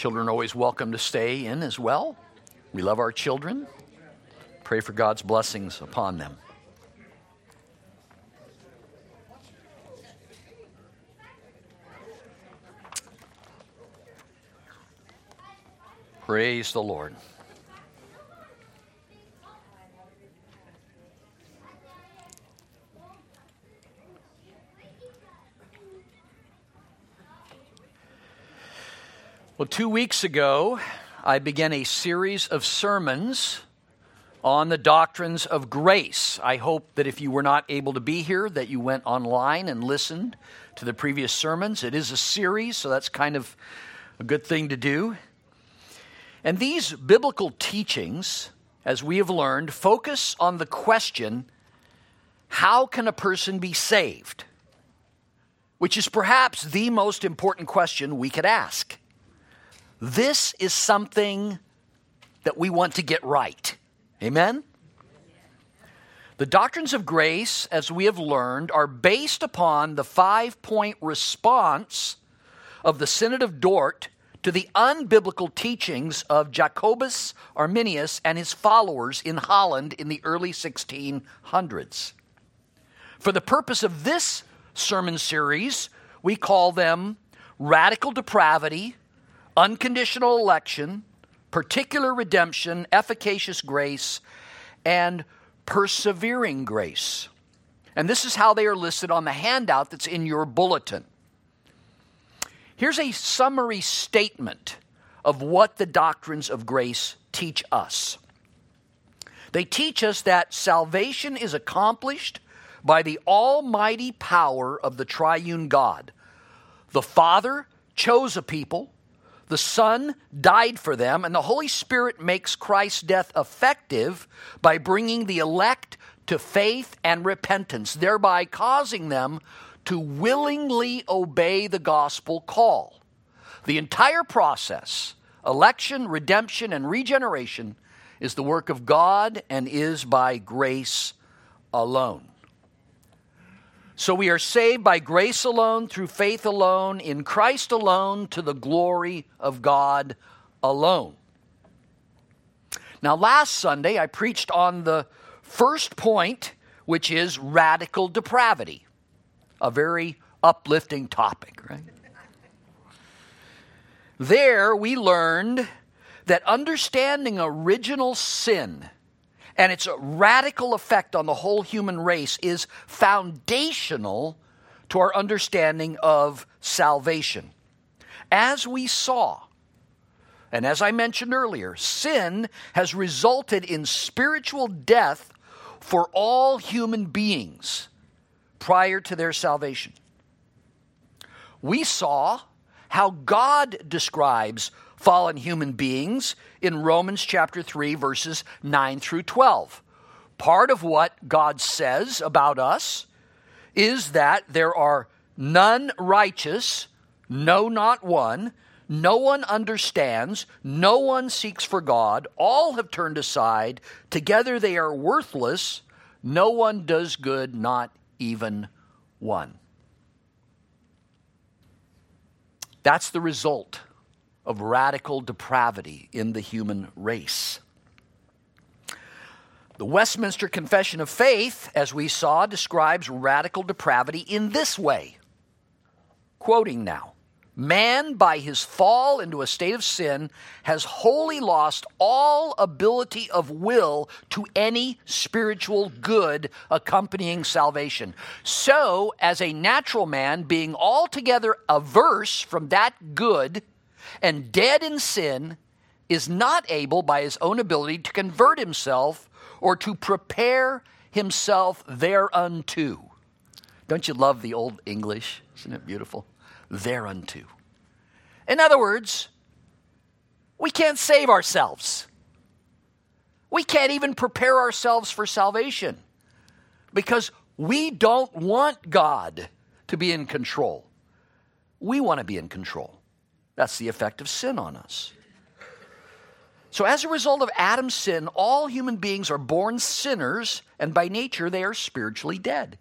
Children are always welcome to stay in as well. We love our children. Pray for God's blessings upon them. Praise the Lord. Well, two weeks ago, I began a series of sermons on the doctrines of grace. I hope that if you were not able to be here, that you went online and listened to the previous sermons. It is a series, so that's kind of a good thing to do. And these biblical teachings, as we have learned, focus on the question how can a person be saved? Which is perhaps the most important question we could ask. This is something that we want to get right. Amen? The doctrines of grace, as we have learned, are based upon the five point response of the Synod of Dort to the unbiblical teachings of Jacobus Arminius and his followers in Holland in the early 1600s. For the purpose of this sermon series, we call them Radical Depravity, unconditional election, particular redemption, efficacious grace, and persevering grace. And this is how they are listed on the handout that's in your bulletin. Here's a summary statement of what the doctrines of grace teach us. They teach us that salvation is accomplished by the almighty power of the triune God. The Father chose a people, the Son died for them, and the Holy Spirit makes Christ's death effective by bringing the elect to faith and repentance, thereby causing them to willingly obey the gospel call. The entire process, election, redemption, and regeneration, is the work of God and is by grace alone. So we are saved by grace alone, through faith alone, in Christ alone, to the glory of God alone. Now, last Sunday, I preached on the first point, which is radical depravity, a very uplifting topic, right? There, we learned that understanding original sin and its radical effect on the whole human race is foundational to our understanding of salvation. As we saw, and as I mentioned earlier, sin has resulted in spiritual death for all human beings prior to their salvation. We saw how God describes fallen human beings in Romans chapter 3, verses 9 through 12. Part of what God says about us is that there are none righteous, no, not one. No one understands. No one seeks for God. All have turned aside. Together they are worthless. No one does good, not even one. That's the result of radical depravity in the human race. The Westminster Confession of Faith, as we saw, describes radical depravity in this way. Quoting now Man, by his fall into a state of sin, has wholly lost all ability of will to any spiritual good accompanying salvation. So, as a natural man, being altogether averse from that good, and dead in sin, is not able by his own ability to convert himself or to prepare himself thereunto. Don't you love the old English? Isn't it beautiful? Thereunto. In other words, we can't save ourselves. We can't even prepare ourselves for salvation because we don't want God to be in control. We want to be in control. That's the effect of sin on us. So, as a result of Adam's sin, all human beings are born sinners, and by nature they are spiritually dead.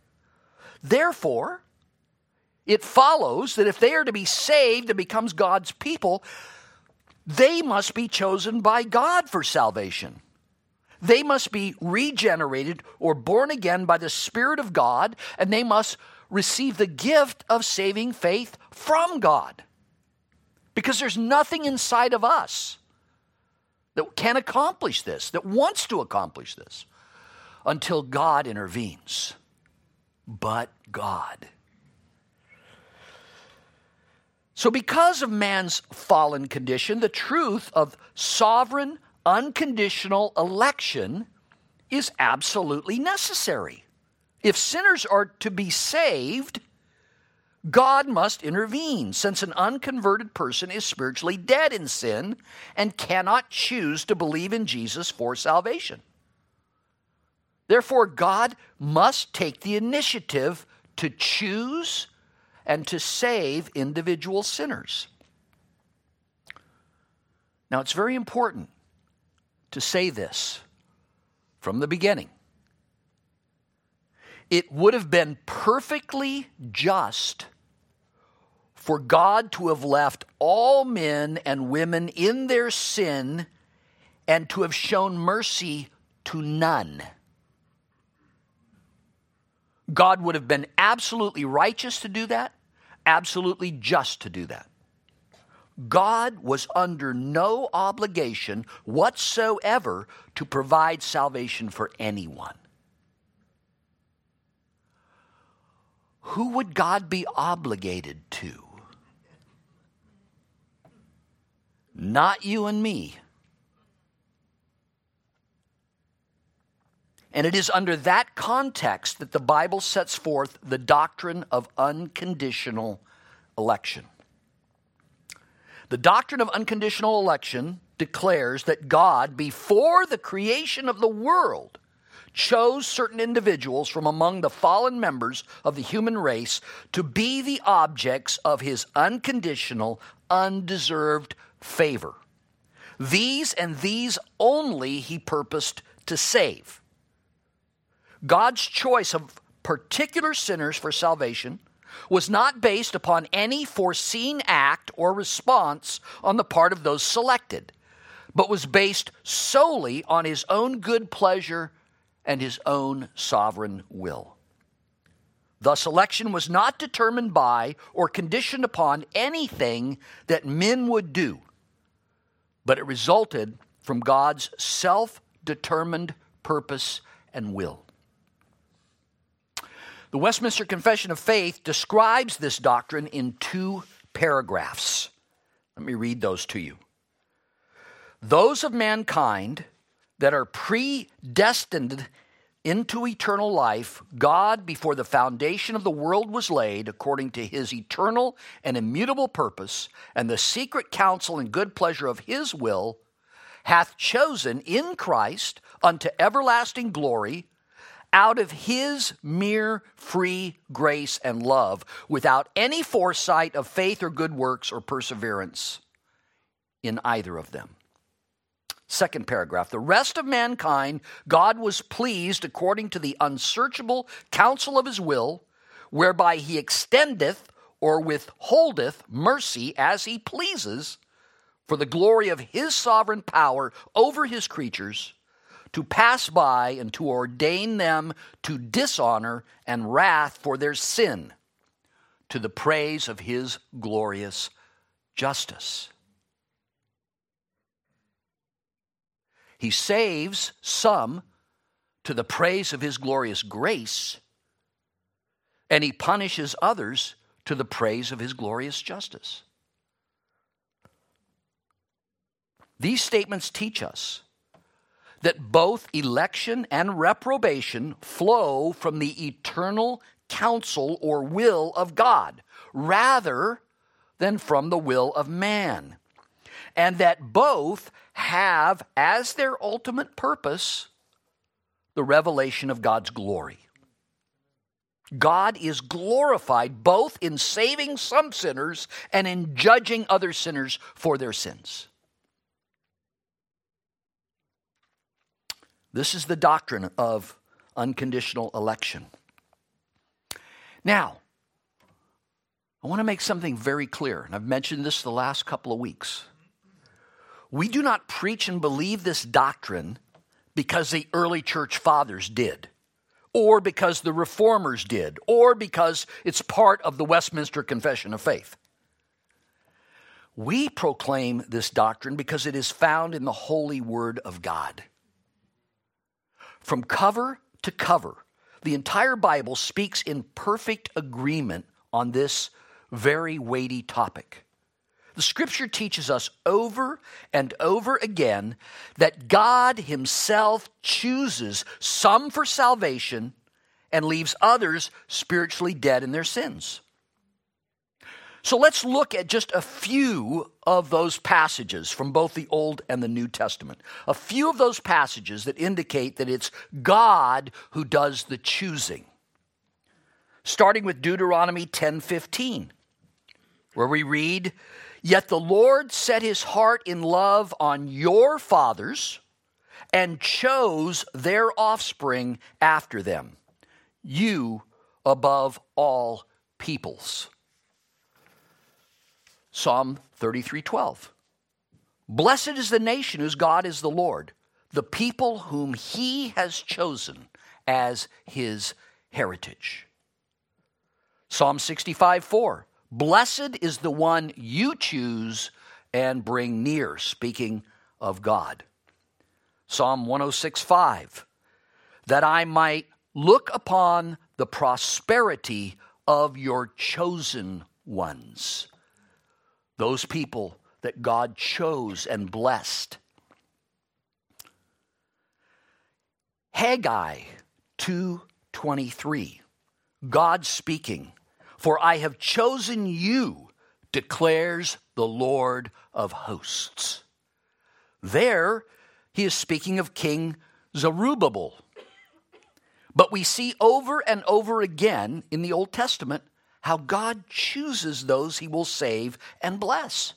Therefore, it follows that if they are to be saved and becomes God's people, they must be chosen by God for salvation. They must be regenerated or born again by the Spirit of God, and they must receive the gift of saving faith from God. Because there's nothing inside of us that can accomplish this, that wants to accomplish this, until God intervenes. But God. So, because of man's fallen condition, the truth of sovereign, unconditional election is absolutely necessary. If sinners are to be saved, God must intervene, since an unconverted person is spiritually dead in sin and cannot choose to believe in Jesus for salvation. Therefore, God must take the initiative to choose and to save individual sinners. Now, it's very important to say this from the beginning. It would have been perfectly just for God to have left all men and women in their sin and to have shown mercy to none. God would have been absolutely righteous to do that, absolutely just to do that. God was under no obligation whatsoever to provide salvation for anyone. Who would God be obligated to? Not you and me. And it is under that context that the Bible sets forth the doctrine of unconditional election. The doctrine of unconditional election declares that God, before the creation of the world, chose certain individuals from among the fallen members of the human race to be the objects of his unconditional, undeserved favor. These and these only he purposed to save. God's choice of particular sinners for salvation was not based upon any foreseen act or response on the part of those selected, but was based solely on his own good pleasure and his own sovereign will. Thus, election was not determined by or conditioned upon anything that men would do, but it resulted from God's self determined purpose and will. The Westminster Confession of Faith describes this doctrine in two paragraphs. Let me read those to you. Those of mankind that are predestined into eternal life, God, before the foundation of the world was laid, according to his eternal and immutable purpose, and the secret counsel and good pleasure of his will, hath chosen in Christ unto everlasting glory out of his mere free grace and love without any foresight of faith or good works or perseverance in either of them. Second paragraph. The rest of mankind, God was pleased according to the unsearchable counsel of his will, whereby he extendeth or withholdeth mercy as he pleases for the glory of his sovereign power over his creatures to pass by and to ordain them to dishonor and wrath for their sin, to the praise of his glorious justice. He saves some to the praise of his glorious grace, and he punishes others to the praise of his glorious justice. These statements teach us that both election and reprobation flow from the eternal counsel or will of God rather than from the will of man. And that both have as their ultimate purpose the revelation of God's glory. God is glorified both in saving some sinners and in judging other sinners for their sins. This is the doctrine of unconditional election. Now, I want to make something very clear, and I've mentioned this the last couple of weeks. We do not preach and believe this doctrine because the early church fathers did, or because the reformers did, or because it's part of the Westminster Confession of Faith. We proclaim this doctrine because it is found in the holy word of God. From cover to cover, the entire Bible speaks in perfect agreement on this very weighty topic. The scripture teaches us over and over again that God Himself chooses some for salvation and leaves others spiritually dead in their sins. So let's look at just a few of those passages from both the Old and the New Testament. A few of those passages that indicate that it's God who does the choosing. Starting with Deuteronomy 10:15, where we read, "Yet the Lord set his heart in love on your fathers and chose their offspring after them, you above all peoples." Psalm 33:12. Blessed is the nation whose God is the Lord, the people whom he has chosen as his heritage. Psalm 65 4. Blessed is the one you choose and bring near, speaking of God. Psalm 106 5. That I might look upon the prosperity of your chosen ones those people that God chose and blessed. Haggai 2:23 God speaking for I have chosen you declares the Lord of hosts there he is speaking of king Zerubbabel but we see over and over again in the Old Testament how God chooses those he will save and bless.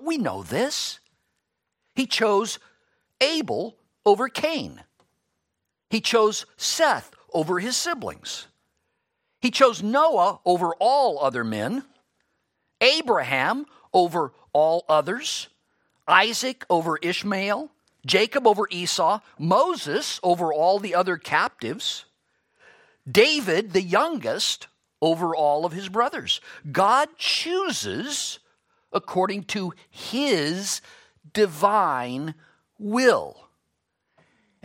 We know this. He chose Abel over Cain. He chose Seth over his siblings. He chose Noah over all other men, Abraham over all others, Isaac over Ishmael, Jacob over Esau, Moses over all the other captives, David, the youngest, over all of his brothers. God chooses according to his divine will.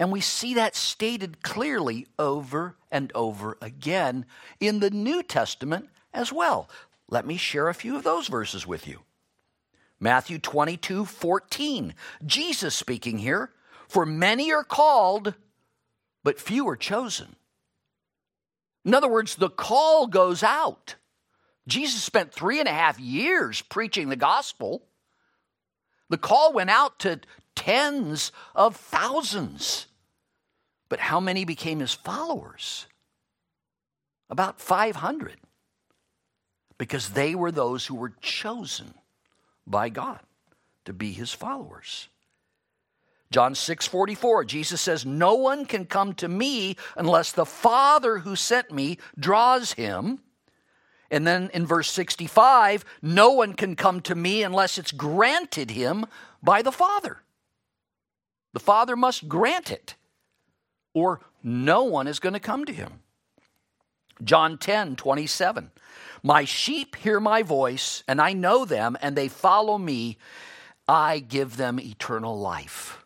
And we see that stated clearly over and over again in the New Testament as well. Let me share a few of those verses with you. Matthew 22 14. Jesus speaking here, for many are called, but few are chosen. In other words, the call goes out. Jesus spent three and a half years preaching the gospel. The call went out to tens of thousands. But how many became his followers? About 500. Because they were those who were chosen by God to be his followers. John 6 44, Jesus says, No one can come to me unless the Father who sent me draws him. And then in verse 65, no one can come to me unless it's granted him by the Father. The Father must grant it, or no one is going to come to him. John 10 27, My sheep hear my voice, and I know them, and they follow me. I give them eternal life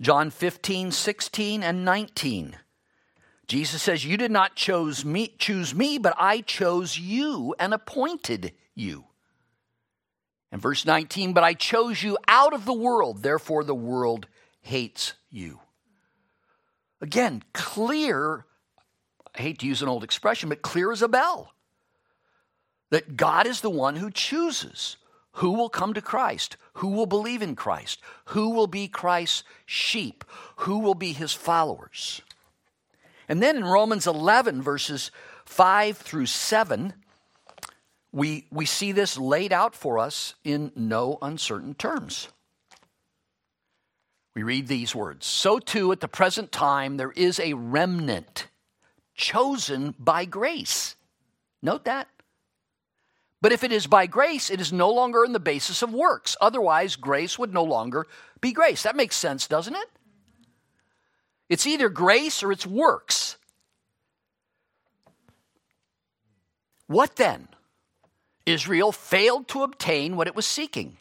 John 15, 16, and 19. Jesus says, You did not choose me, choose me, but I chose you and appointed you. And verse 19, But I chose you out of the world, therefore the world hates you. Again, clear, I hate to use an old expression, but clear as a bell. That God is the one who chooses who will come to Christ? Who will believe in Christ? Who will be Christ's sheep? Who will be his followers? And then in Romans 11, verses 5 through 7, we, we see this laid out for us in no uncertain terms. We read these words So too, at the present time, there is a remnant chosen by grace. Note that But if it is by grace, it is no longer on the basis of works. Otherwise, grace would no longer be grace. That makes sense, doesn't it? It's either grace or it's works. What then? Israel failed to obtain what it was seeking.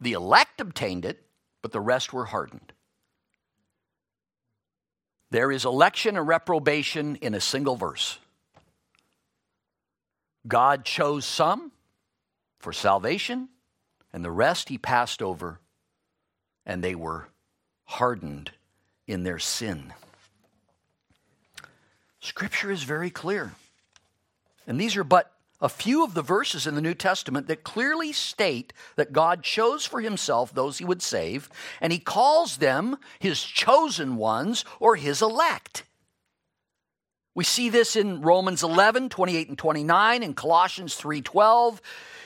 The elect obtained it, but the rest were hardened. There is election and reprobation in a single verse. God chose some for salvation, and the rest he passed over, and they were hardened in their sin. Scripture is very clear. And these are but a few of the verses in the New Testament that clearly state that God chose for himself those he would save, and he calls them his chosen ones or his elect. We see this in Romans 11, 28 and 29, in Colossians 3, 12,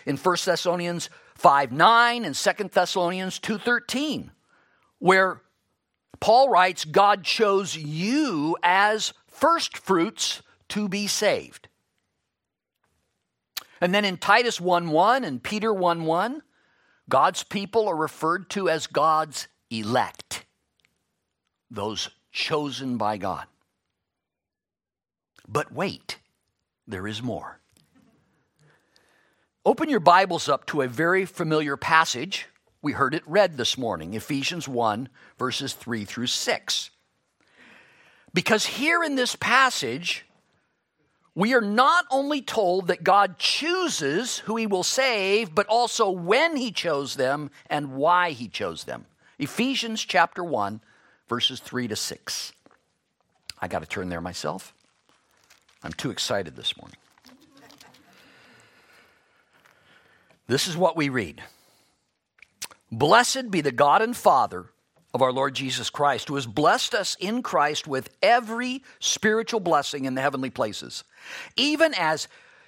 in 1 Thessalonians 5, 9, and 2 Thessalonians 2, 13, where Paul writes, God chose you as first fruits to be saved. And then in Titus 1 1 and Peter 1 1, God's people are referred to as God's elect, those chosen by God. But wait, there is more. Open your Bibles up to a very familiar passage. We heard it read this morning Ephesians 1, verses 3 through 6. Because here in this passage, we are not only told that God chooses who he will save, but also when he chose them and why he chose them. Ephesians chapter 1, verses 3 to 6. I got to turn there myself. I'm too excited this morning. This is what we read Blessed be the God and Father of our Lord Jesus Christ, who has blessed us in Christ with every spiritual blessing in the heavenly places, even as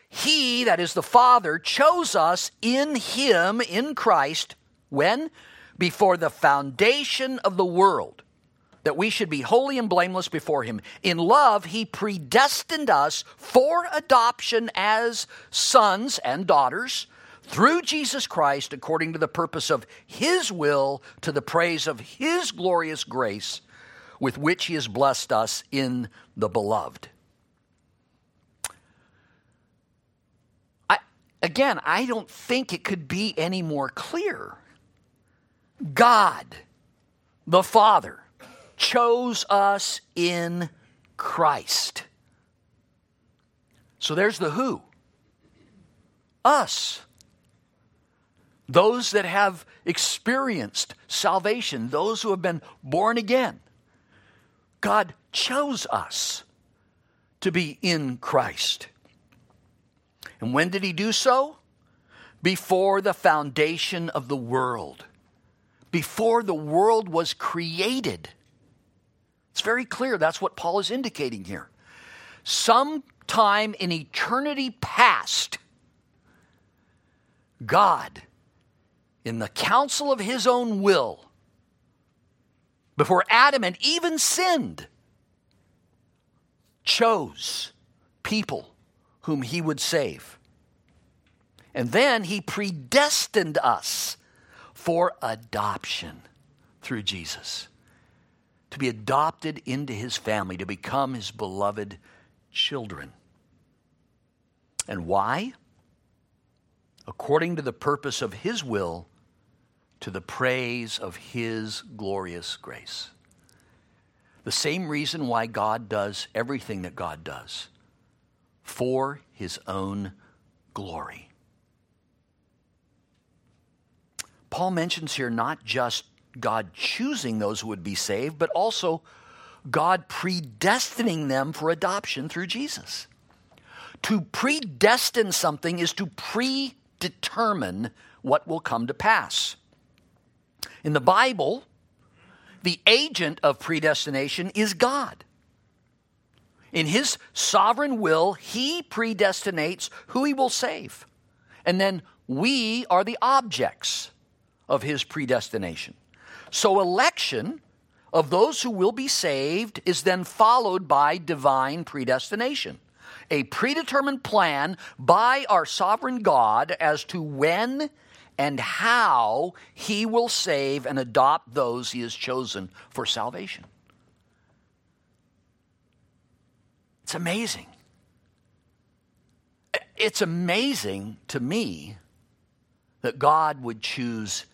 He, that is the Father, chose us in Him, in Christ, when? Before the foundation of the world, that we should be holy and blameless before Him. In love, He predestined us for adoption as sons and daughters through Jesus Christ according to the purpose of His will to the praise of His glorious grace with which He has blessed us in the beloved. I, again, I don't think it could be any more clear. God, the Father, chose us in Christ. So there's the who. Us those that have experienced salvation, those who have been born again. God chose us to be in Christ. And when did He do so? Before the foundation of the world, before the world was created. It's very clear that's what Paul is indicating here. Sometime in eternity past, God in the counsel of his own will, before Adam and Eve sinned, chose people whom he would save. And then he predestined us for adoption through Jesus, to be adopted into his family, to become his beloved children. And why? According to the purpose of his will to the praise of His glorious grace. The same reason why God does everything that God does for His own glory. Paul mentions here not just God choosing those who would be saved, but also God predestining them for adoption through Jesus. To predestine something is to predetermine what will come to pass. In the Bible, the agent of predestination is God. In his sovereign will, he predestinates who he will save. And then we are the objects of his predestination. So, election of those who will be saved is then followed by divine predestination. a predetermined plan by our sovereign God as to when and how he will save and adopt those he has chosen for salvation. It's amazing. It's amazing to me that God would choose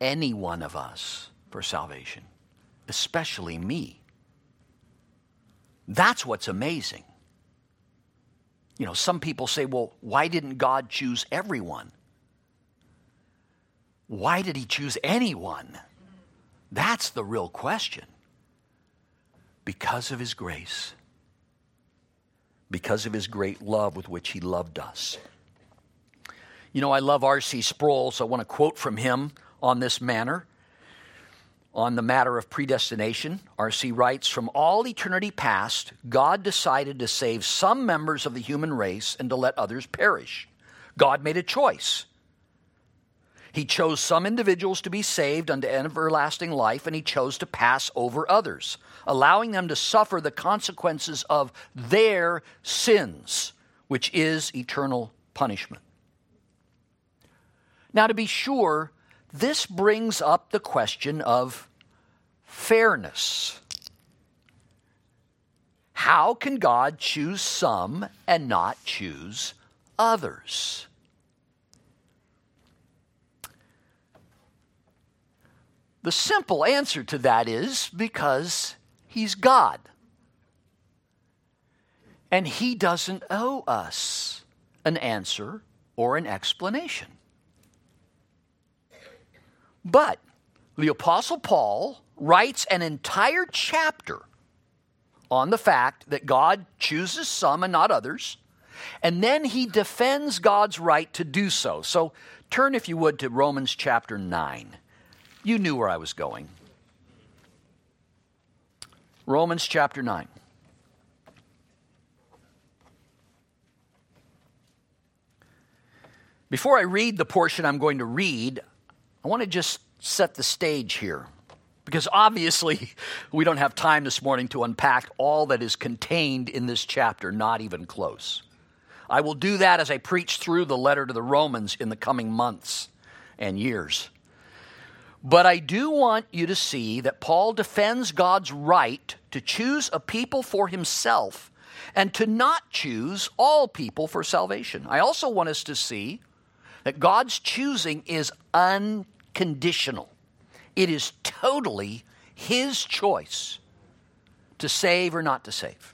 any one of us for salvation, especially me. That's what's amazing. You know, some people say, well, why didn't God choose everyone? Why did he choose anyone? That's the real question. Because of his grace, because of his great love with which he loved us. You know, I love R.C. Sproul, so I want to quote from him on this manner. On the matter of predestination, R.C. writes From all eternity past, God decided to save some members of the human race and to let others perish. God made a choice. He chose some individuals to be saved unto everlasting life, and he chose to pass over others, allowing them to suffer the consequences of their sins, which is eternal punishment. Now, to be sure, this brings up the question of fairness. How can God choose some and not choose others? The simple answer to that is because He's God. And He doesn't owe us an answer or an explanation. But the Apostle Paul writes an entire chapter on the fact that God chooses some and not others, and then he defends God's right to do so. So turn, if you would, to Romans chapter 9. You knew where I was going. Romans chapter 9. Before I read the portion I'm going to read, I want to just set the stage here. Because obviously, we don't have time this morning to unpack all that is contained in this chapter, not even close. I will do that as I preach through the letter to the Romans in the coming months and years. But I do want you to see that Paul defends God's right to choose a people for himself and to not choose all people for salvation. I also want us to see that God's choosing is unconditional. It is totally his choice to save or not to save.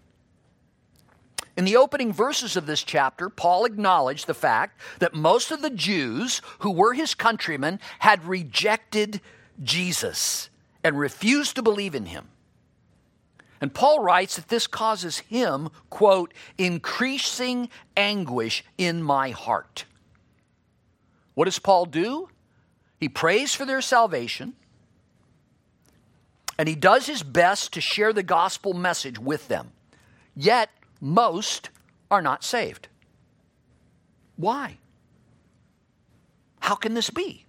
In the opening verses of this chapter, Paul acknowledged the fact that most of the Jews who were his countrymen had rejected Jesus and refused to believe in him. And Paul writes that this causes him, quote, increasing anguish in my heart. What does Paul do? He prays for their salvation, and he does his best to share the gospel message with them. Yet, most are not saved. Why? How can this be?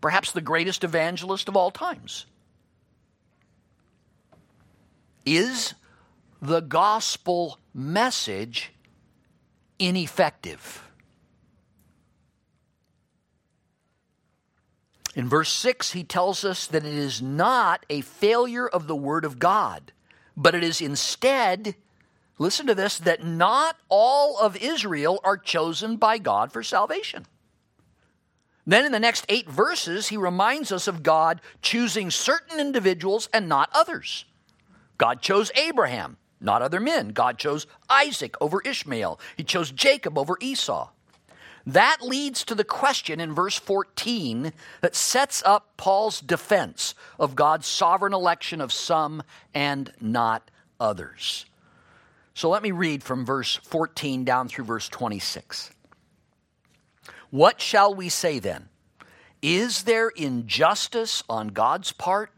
Perhaps the greatest evangelist of all times. Is the gospel message ineffective? In verse 6, he tells us that it is not a failure of the Word of God, but it is instead, listen to this, that not all of Israel are chosen by God for salvation. Then in the next eight verses, he reminds us of God choosing certain individuals and not others. God chose Abraham, not other men. God chose Isaac over Ishmael. He chose Jacob over Esau. That leads to the question in verse 14 that sets up Paul's defense of God's sovereign election of some and not others. So let me read from verse 14 down through verse 26. What shall we say then? Is there injustice on God's part?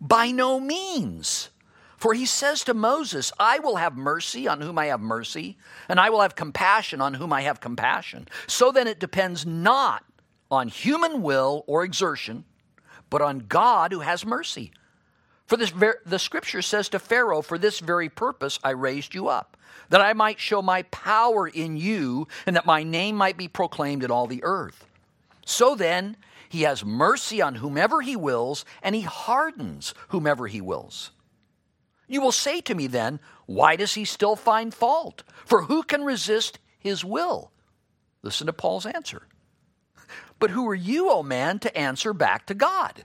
By no means. For he says to Moses, I will have mercy on whom I have mercy, and I will have compassion on whom I have compassion. So then it depends not on human will or exertion, but on God who has mercy. For this ver- the scripture says to Pharaoh, For this very purpose I raised you up, that I might show my power in you, and that my name might be proclaimed in all the earth. So then, he has mercy on whomever he wills, and he hardens whomever he wills. You will say to me then, Why does he still find fault? For who can resist his will? Listen to Paul's answer. But who are you, O oh man, to answer back to God?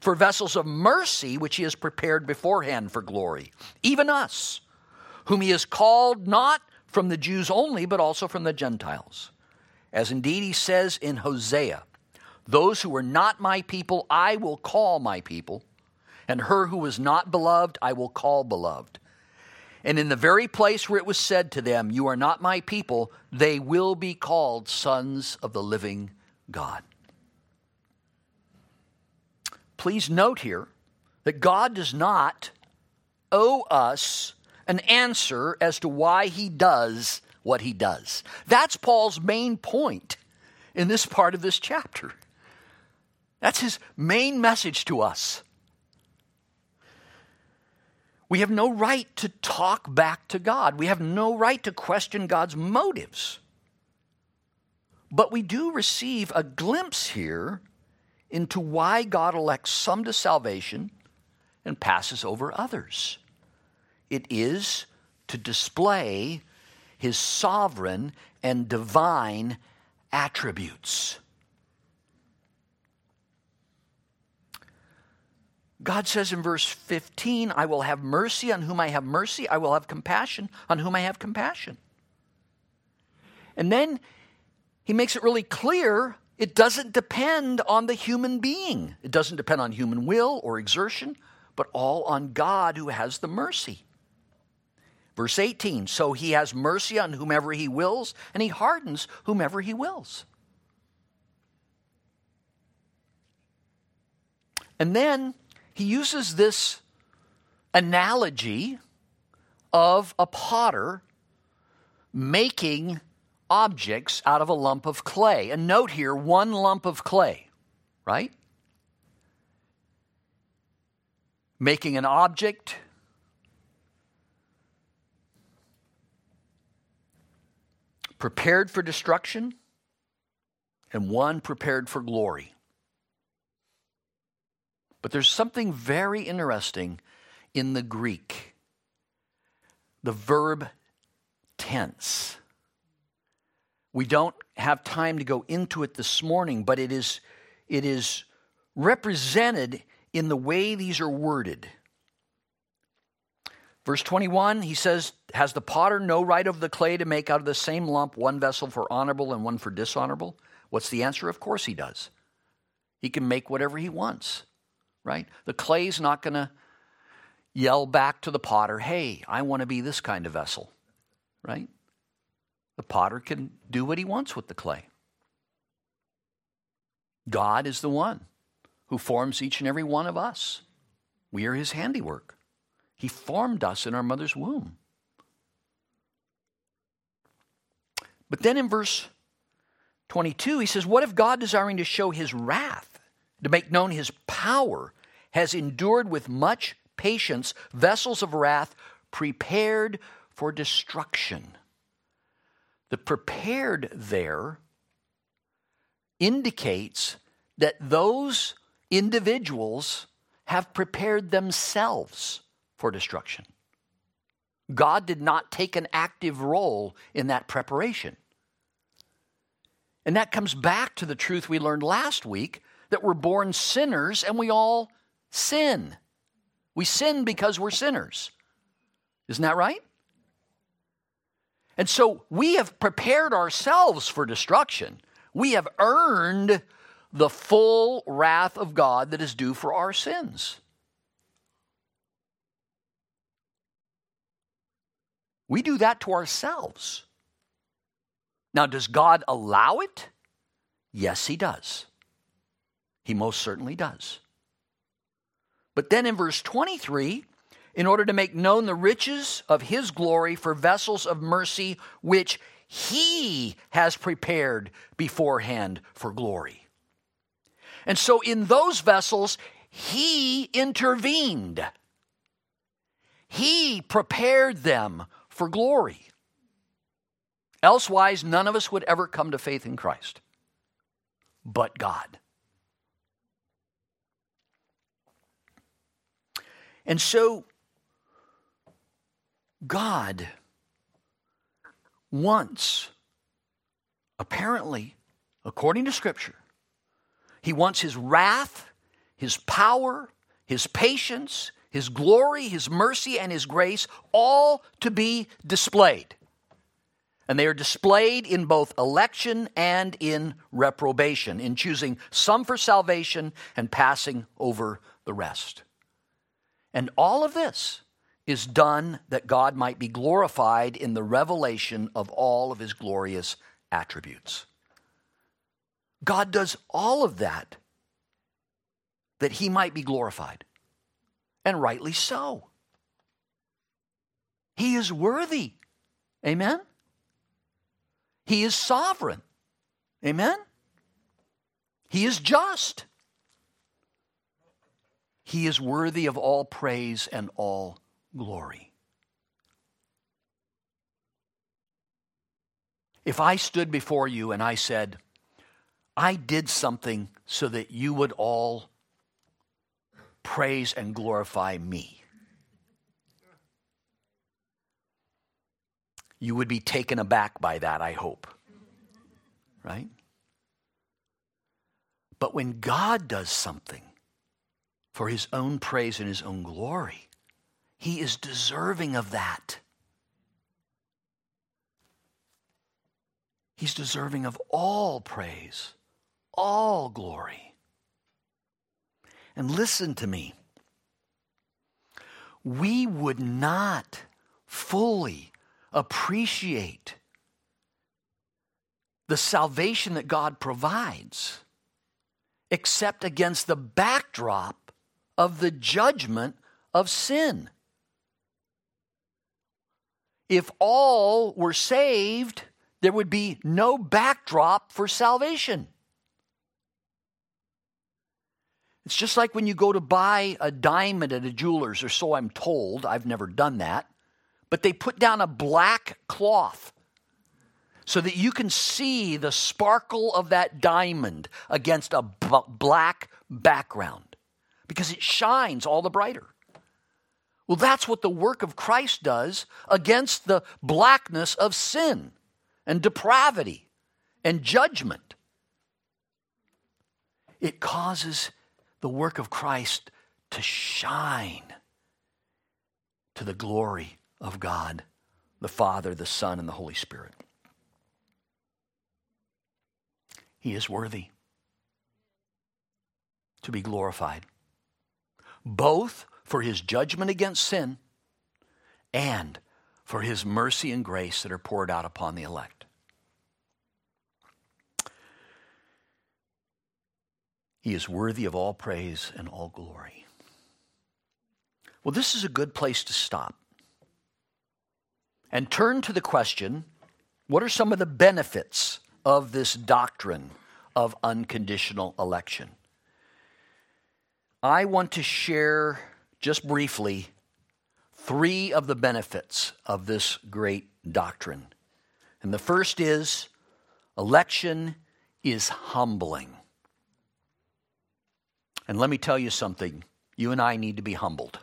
for vessels of mercy which he has prepared beforehand for glory, even us, whom he has called not from the Jews only, but also from the Gentiles. As indeed he says in Hosea, Those who were not my people, I will call my people, and her who was not beloved, I will call beloved. And in the very place where it was said to them, You are not my people, they will be called sons of the living God. Please note here that God does not owe us an answer as to why he does what he does. That's Paul's main point in this part of this chapter. That's his main message to us. We have no right to talk back to God. We have no right to question God's motives. But we do receive a glimpse here into why God elects some to salvation and passes over others. It is to display his sovereign and divine attributes. God says in verse 15, I will have mercy on whom I have mercy, I will have compassion on whom I have compassion. And then he makes it really clear it doesn't depend on the human being. It doesn't depend on human will or exertion, but all on God who has the mercy. Verse 18 So he has mercy on whomever he wills, and he hardens whomever he wills. And then he uses this analogy of a potter making objects out of a lump of clay. And note here, one lump of clay, right? Making an object. Prepared for destruction, and one prepared for glory. But there's something very interesting in the Greek the verb tense. We don't have time to go into it this morning, but it is, it is represented in the way these are worded. Verse 21, he says, Has the potter no right of the clay to make out of the same lump one vessel for honorable and one for dishonorable? What's the answer? Of course he does. He can make whatever he wants, right? The clay's not going to yell back to the potter, Hey, I want to be this kind of vessel, right? The potter can do what he wants with the clay. God is the one who forms each and every one of us. We are his handiwork. He formed us in our mother's womb. But then in verse 22, he says, What if God, desiring to show his wrath, to make known his power, has endured with much patience vessels of wrath prepared for destruction? The prepared there indicates that those individuals have prepared themselves for destruction. God did not take an active role in that preparation. And that comes back to the truth we learned last week that we're born sinners and we all sin. We sin because we're sinners. Isn't that right? And so we have prepared ourselves for destruction. We have earned the full wrath of God that is due for our sins. We do that to ourselves. Now, does God allow it? Yes, He does. He most certainly does. But then in verse 23, in order to make known the riches of His glory for vessels of mercy, which He has prepared beforehand for glory. And so in those vessels, He intervened. He prepared them for glory. Elsewise, none of us would ever come to faith in Christ, but God. And so, God wants, apparently, according to Scripture, He wants His wrath, His power, His patience, His glory, His mercy, and His grace all to be displayed. And they are displayed in both election and in reprobation, in choosing some for salvation and passing over the rest. And all of this is done that God might be glorified in the revelation of all of his glorious attributes. God does all of that that he might be glorified, and rightly so. He is worthy. Amen? He is sovereign. Amen? He is just. He is worthy of all praise and all glory. If I stood before you and I said, I did something so that you would all praise and glorify me, you would be taken aback by that, I hope. Right? But when God does something, for his own praise and his own glory. He is deserving of that. He's deserving of all praise, all glory. And listen to me. We would not fully appreciate the salvation that God provides except against the backdrop of the judgment of sin. If all were saved, there would be no backdrop for salvation. It's just like when you go to buy a diamond at a jeweler's, or so I'm told. I've never done that. But they put down a black cloth so that you can see the sparkle of that diamond against a b- black background because it shines all the brighter. Well, that's what the work of Christ does against the blackness of sin and depravity and judgment. It causes the work of Christ to shine to the glory of God, the Father, the Son, and the Holy Spirit. He is worthy to be glorified both for his judgment against sin and for his mercy and grace that are poured out upon the elect. He is worthy of all praise and all glory. Well, this is a good place to stop and turn to the question what are some of the benefits of this doctrine of unconditional election? I want to share just briefly three of the benefits of this great doctrine. And the first is election is humbling. And let me tell you something you and I need to be humbled.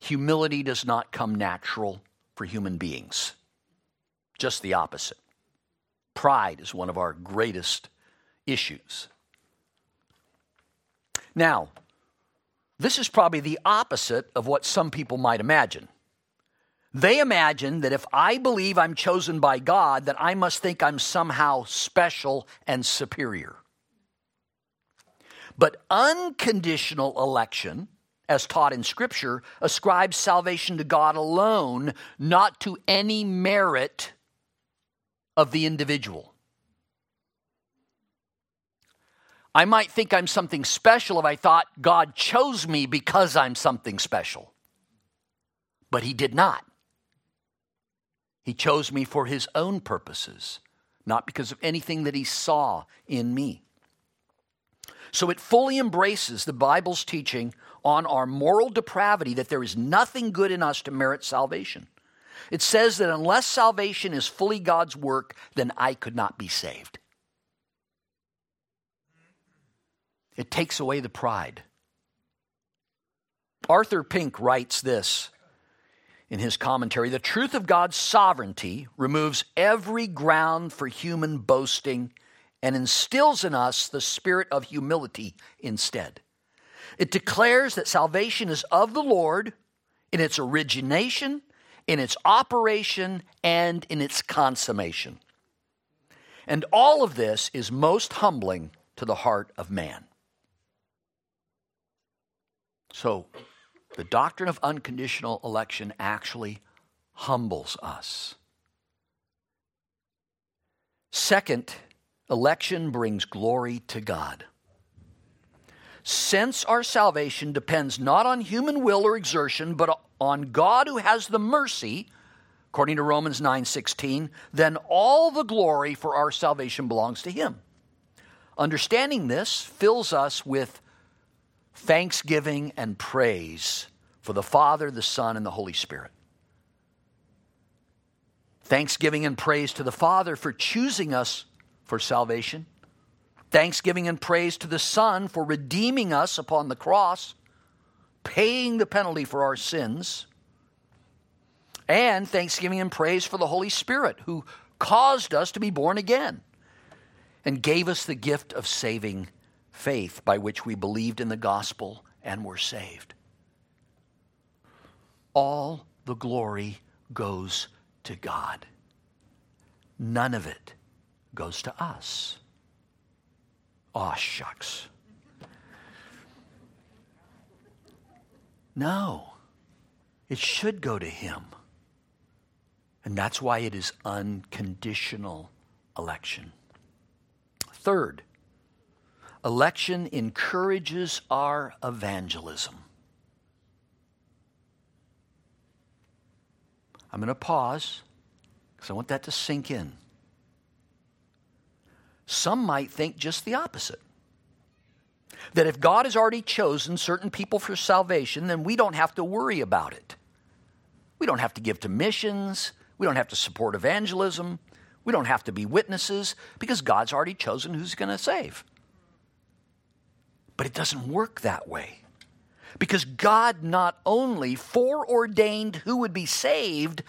Humility does not come natural for human beings, just the opposite. Pride is one of our greatest issues. Now, this is probably the opposite of what some people might imagine. They imagine that if I believe I'm chosen by God, that I must think I'm somehow special and superior. But unconditional election as taught in Scripture, ascribes salvation to God alone, not to any merit of the individual. I might think I'm something special if I thought God chose me because I'm something special. But He did not. He chose me for His own purposes, not because of anything that He saw in me. So it fully embraces the Bible's teaching on our moral depravity that there is nothing good in us to merit salvation. It says that unless salvation is fully God's work, then I could not be saved. It takes away the pride. Arthur Pink writes this in his commentary The truth of God's sovereignty removes every ground for human boasting and instills in us the spirit of humility instead. It declares that salvation is of the Lord in its origination in its operation and in its consummation. And all of this is most humbling to the heart of man. So, the doctrine of unconditional election actually humbles us. Second, election brings glory to God. Since our salvation depends not on human will or exertion, but on God who has the mercy, according to Romans 9:16, then all the glory for our salvation belongs to him. Understanding this fills us with thanksgiving and praise for the Father, the Son, and the Holy Spirit. Thanksgiving and praise to the Father for choosing us for salvation Thanksgiving and praise to the Son for redeeming us upon the cross, paying the penalty for our sins. And thanksgiving and praise for the Holy Spirit who caused us to be born again and gave us the gift of saving faith by which we believed in the gospel and were saved. All the glory goes to God. None of it goes to us. Aw, shucks. No, it should go to Him. And that's why it is unconditional election. Third, election encourages our evangelism. I'm going to pause because I want that to sink in. Some might think just the opposite. That if God has already chosen certain people for salvation, then we don't have to worry about it. We don't have to give to missions. We don't have to support evangelism. We don't have to be witnesses because God's already chosen who's going to save. But it doesn't work that way. Because God not only foreordained who would be saved,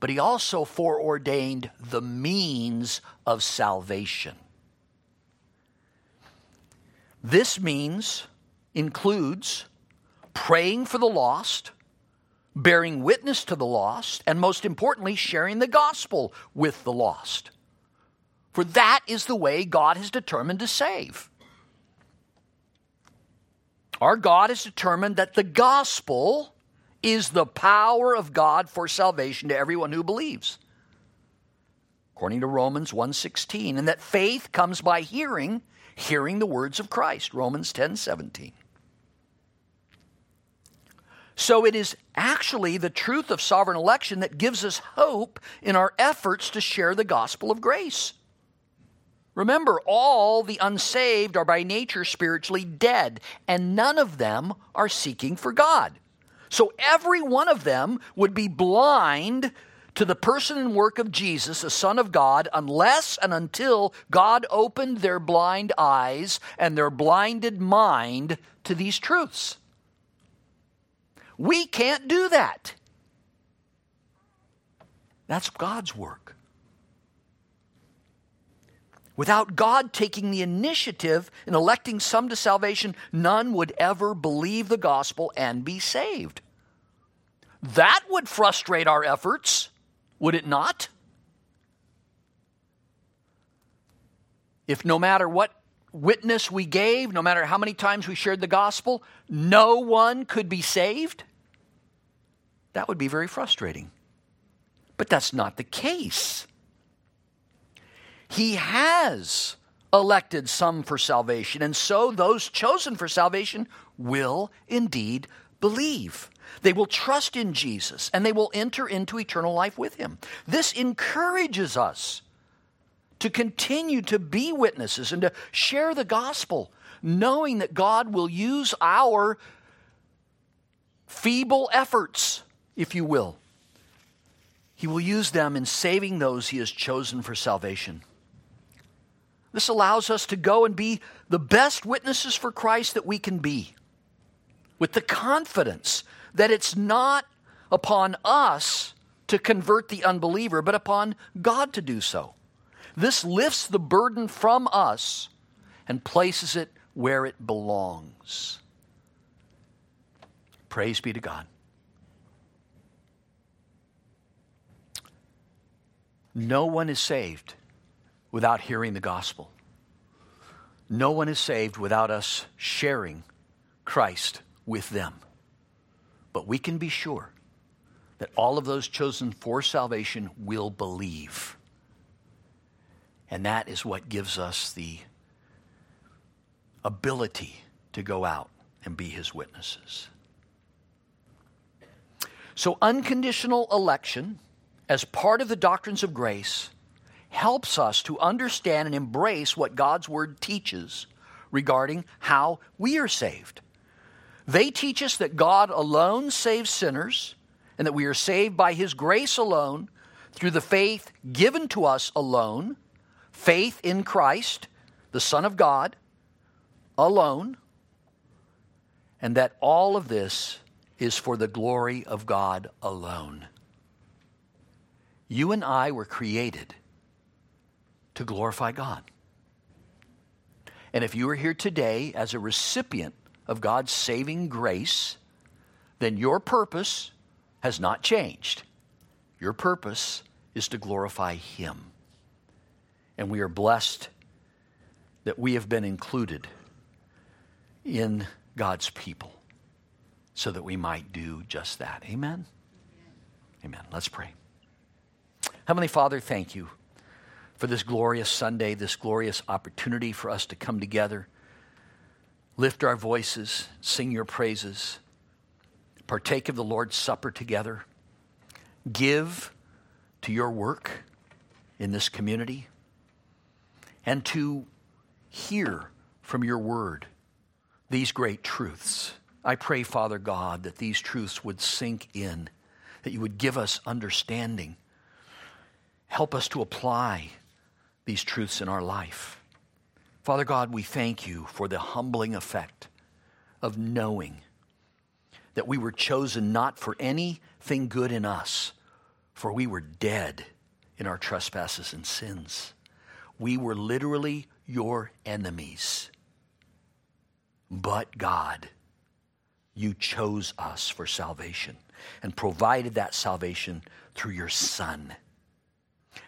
but He also foreordained the means of salvation. This means, includes praying for the lost, bearing witness to the lost, and most importantly, sharing the gospel with the lost. For that is the way God has determined to save. Our God has determined that the gospel is the power of God for salvation to everyone who believes. According to Romans 1:16, and that faith comes by hearing hearing the words of Christ, Romans 10:17. So it is actually the truth of sovereign election that gives us hope in our efforts to share the gospel of grace. Remember, all the unsaved are by nature spiritually dead, and none of them are seeking for God. So every one of them would be blind to the person and work of Jesus, the Son of God, unless and until God opened their blind eyes and their blinded mind to these truths. We can't do that. That's God's work. Without God taking the initiative in electing some to salvation, none would ever believe the gospel and be saved. That would frustrate our efforts. Would it not? If no matter what witness we gave, no matter how many times we shared the gospel, no one could be saved, that would be very frustrating. But that's not the case. He has elected some for salvation, and so those chosen for salvation will indeed believe. They will trust in Jesus and they will enter into eternal life with him. This encourages us to continue to be witnesses and to share the gospel, knowing that God will use our feeble efforts, if you will. He will use them in saving those he has chosen for salvation. This allows us to go and be the best witnesses for Christ that we can be, with the confidence that it's not upon us to convert the unbeliever, but upon God to do so. This lifts the burden from us and places it where it belongs. Praise be to God. No one is saved without hearing the gospel. No one is saved without us sharing Christ with them. But we can be sure that all of those chosen for salvation will believe. And that is what gives us the ability to go out and be his witnesses. So, unconditional election, as part of the doctrines of grace, helps us to understand and embrace what God's Word teaches regarding how we are saved. They teach us that God alone saves sinners and that we are saved by His grace alone through the faith given to us alone, faith in Christ, the Son of God, alone, and that all of this is for the glory of God alone. You and I were created to glorify God. And if you are here today as a recipient of God's saving grace, then your purpose has not changed. Your purpose is to glorify Him. And we are blessed that we have been included in God's people so that we might do just that. Amen? Amen. Let's pray. Heavenly Father, thank you for this glorious Sunday, this glorious opportunity for us to come together, lift our voices, sing your praises, partake of the Lord's Supper together, give to your work in this community, and to hear from your word these great truths. I pray, Father God, that these truths would sink in, that you would give us understanding. Help us to apply these truths in our life. Father God, we thank you for the humbling effect of knowing that we were chosen not for anything good in us, for we were dead in our trespasses and sins. We were literally your enemies. But God, you chose us for salvation and provided that salvation through your Son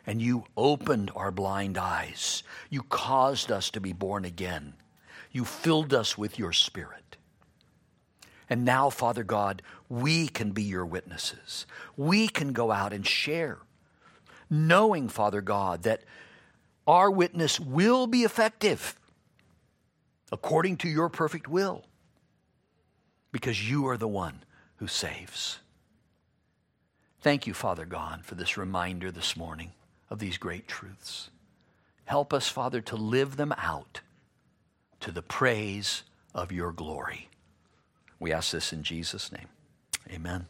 and you opened our blind eyes. You caused us to be born again. You filled us with your Spirit. And now, Father God, we can be your witnesses. We can go out and share, knowing, Father God, that our witness will be effective according to your perfect will because you are the one who saves. Thank you, Father God, for this reminder this morning of these great truths. Help us, Father, to live them out to the praise of your glory. We ask this in Jesus' name. Amen.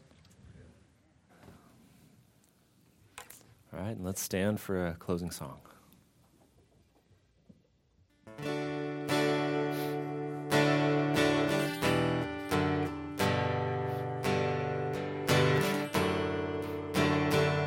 All right, and let's stand for a closing song.